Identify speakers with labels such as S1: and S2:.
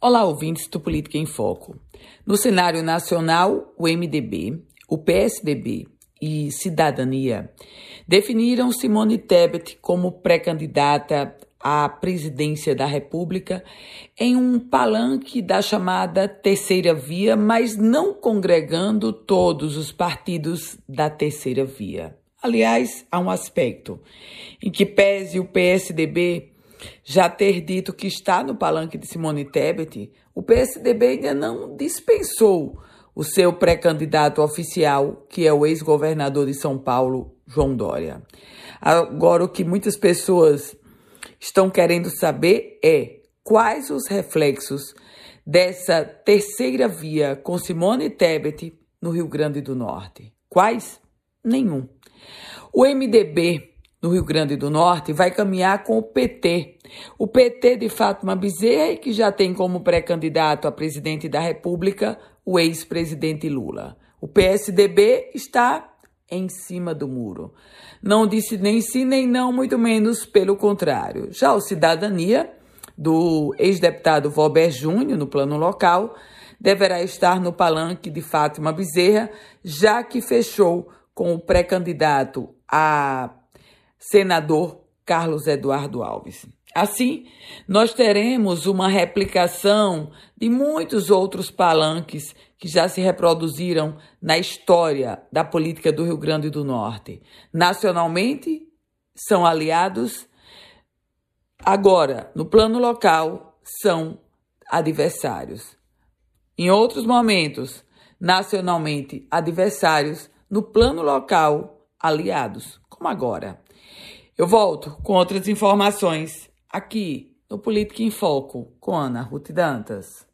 S1: Olá, ouvintes do Política em Foco. No cenário nacional, o MDB, o PSDB e Cidadania definiram Simone Tebet como pré-candidata à presidência da República em um palanque da chamada terceira via, mas não congregando todos os partidos da terceira via. Aliás, há um aspecto em que pese o PSDB já ter dito que está no palanque de Simone Tebet, o PSDB ainda não dispensou o seu pré-candidato oficial, que é o ex-governador de São Paulo, João Dória. Agora, o que muitas pessoas estão querendo saber é quais os reflexos dessa terceira via com Simone Tebet no Rio Grande do Norte. Quais? Nenhum. O MDB no Rio Grande do Norte vai caminhar com o PT. O PT de Fátima Bezerra, que já tem como pré-candidato a presidente da República o ex-presidente Lula. O PSDB está em cima do muro. Não disse nem sim nem não, muito menos pelo contrário. Já o Cidadania, do ex-deputado Valber Júnior, no plano local, deverá estar no palanque de Fátima Bezerra, já que fechou com o pré-candidato a senador Carlos Eduardo Alves. Assim, nós teremos uma replicação de muitos outros palanques que já se reproduziram na história da política do Rio Grande do Norte. Nacionalmente, são aliados, agora, no plano local, são adversários. Em outros momentos, nacionalmente adversários, no plano local, aliados, como agora. Eu volto com outras informações aqui no Política em Foco com Ana Ruth Dantas.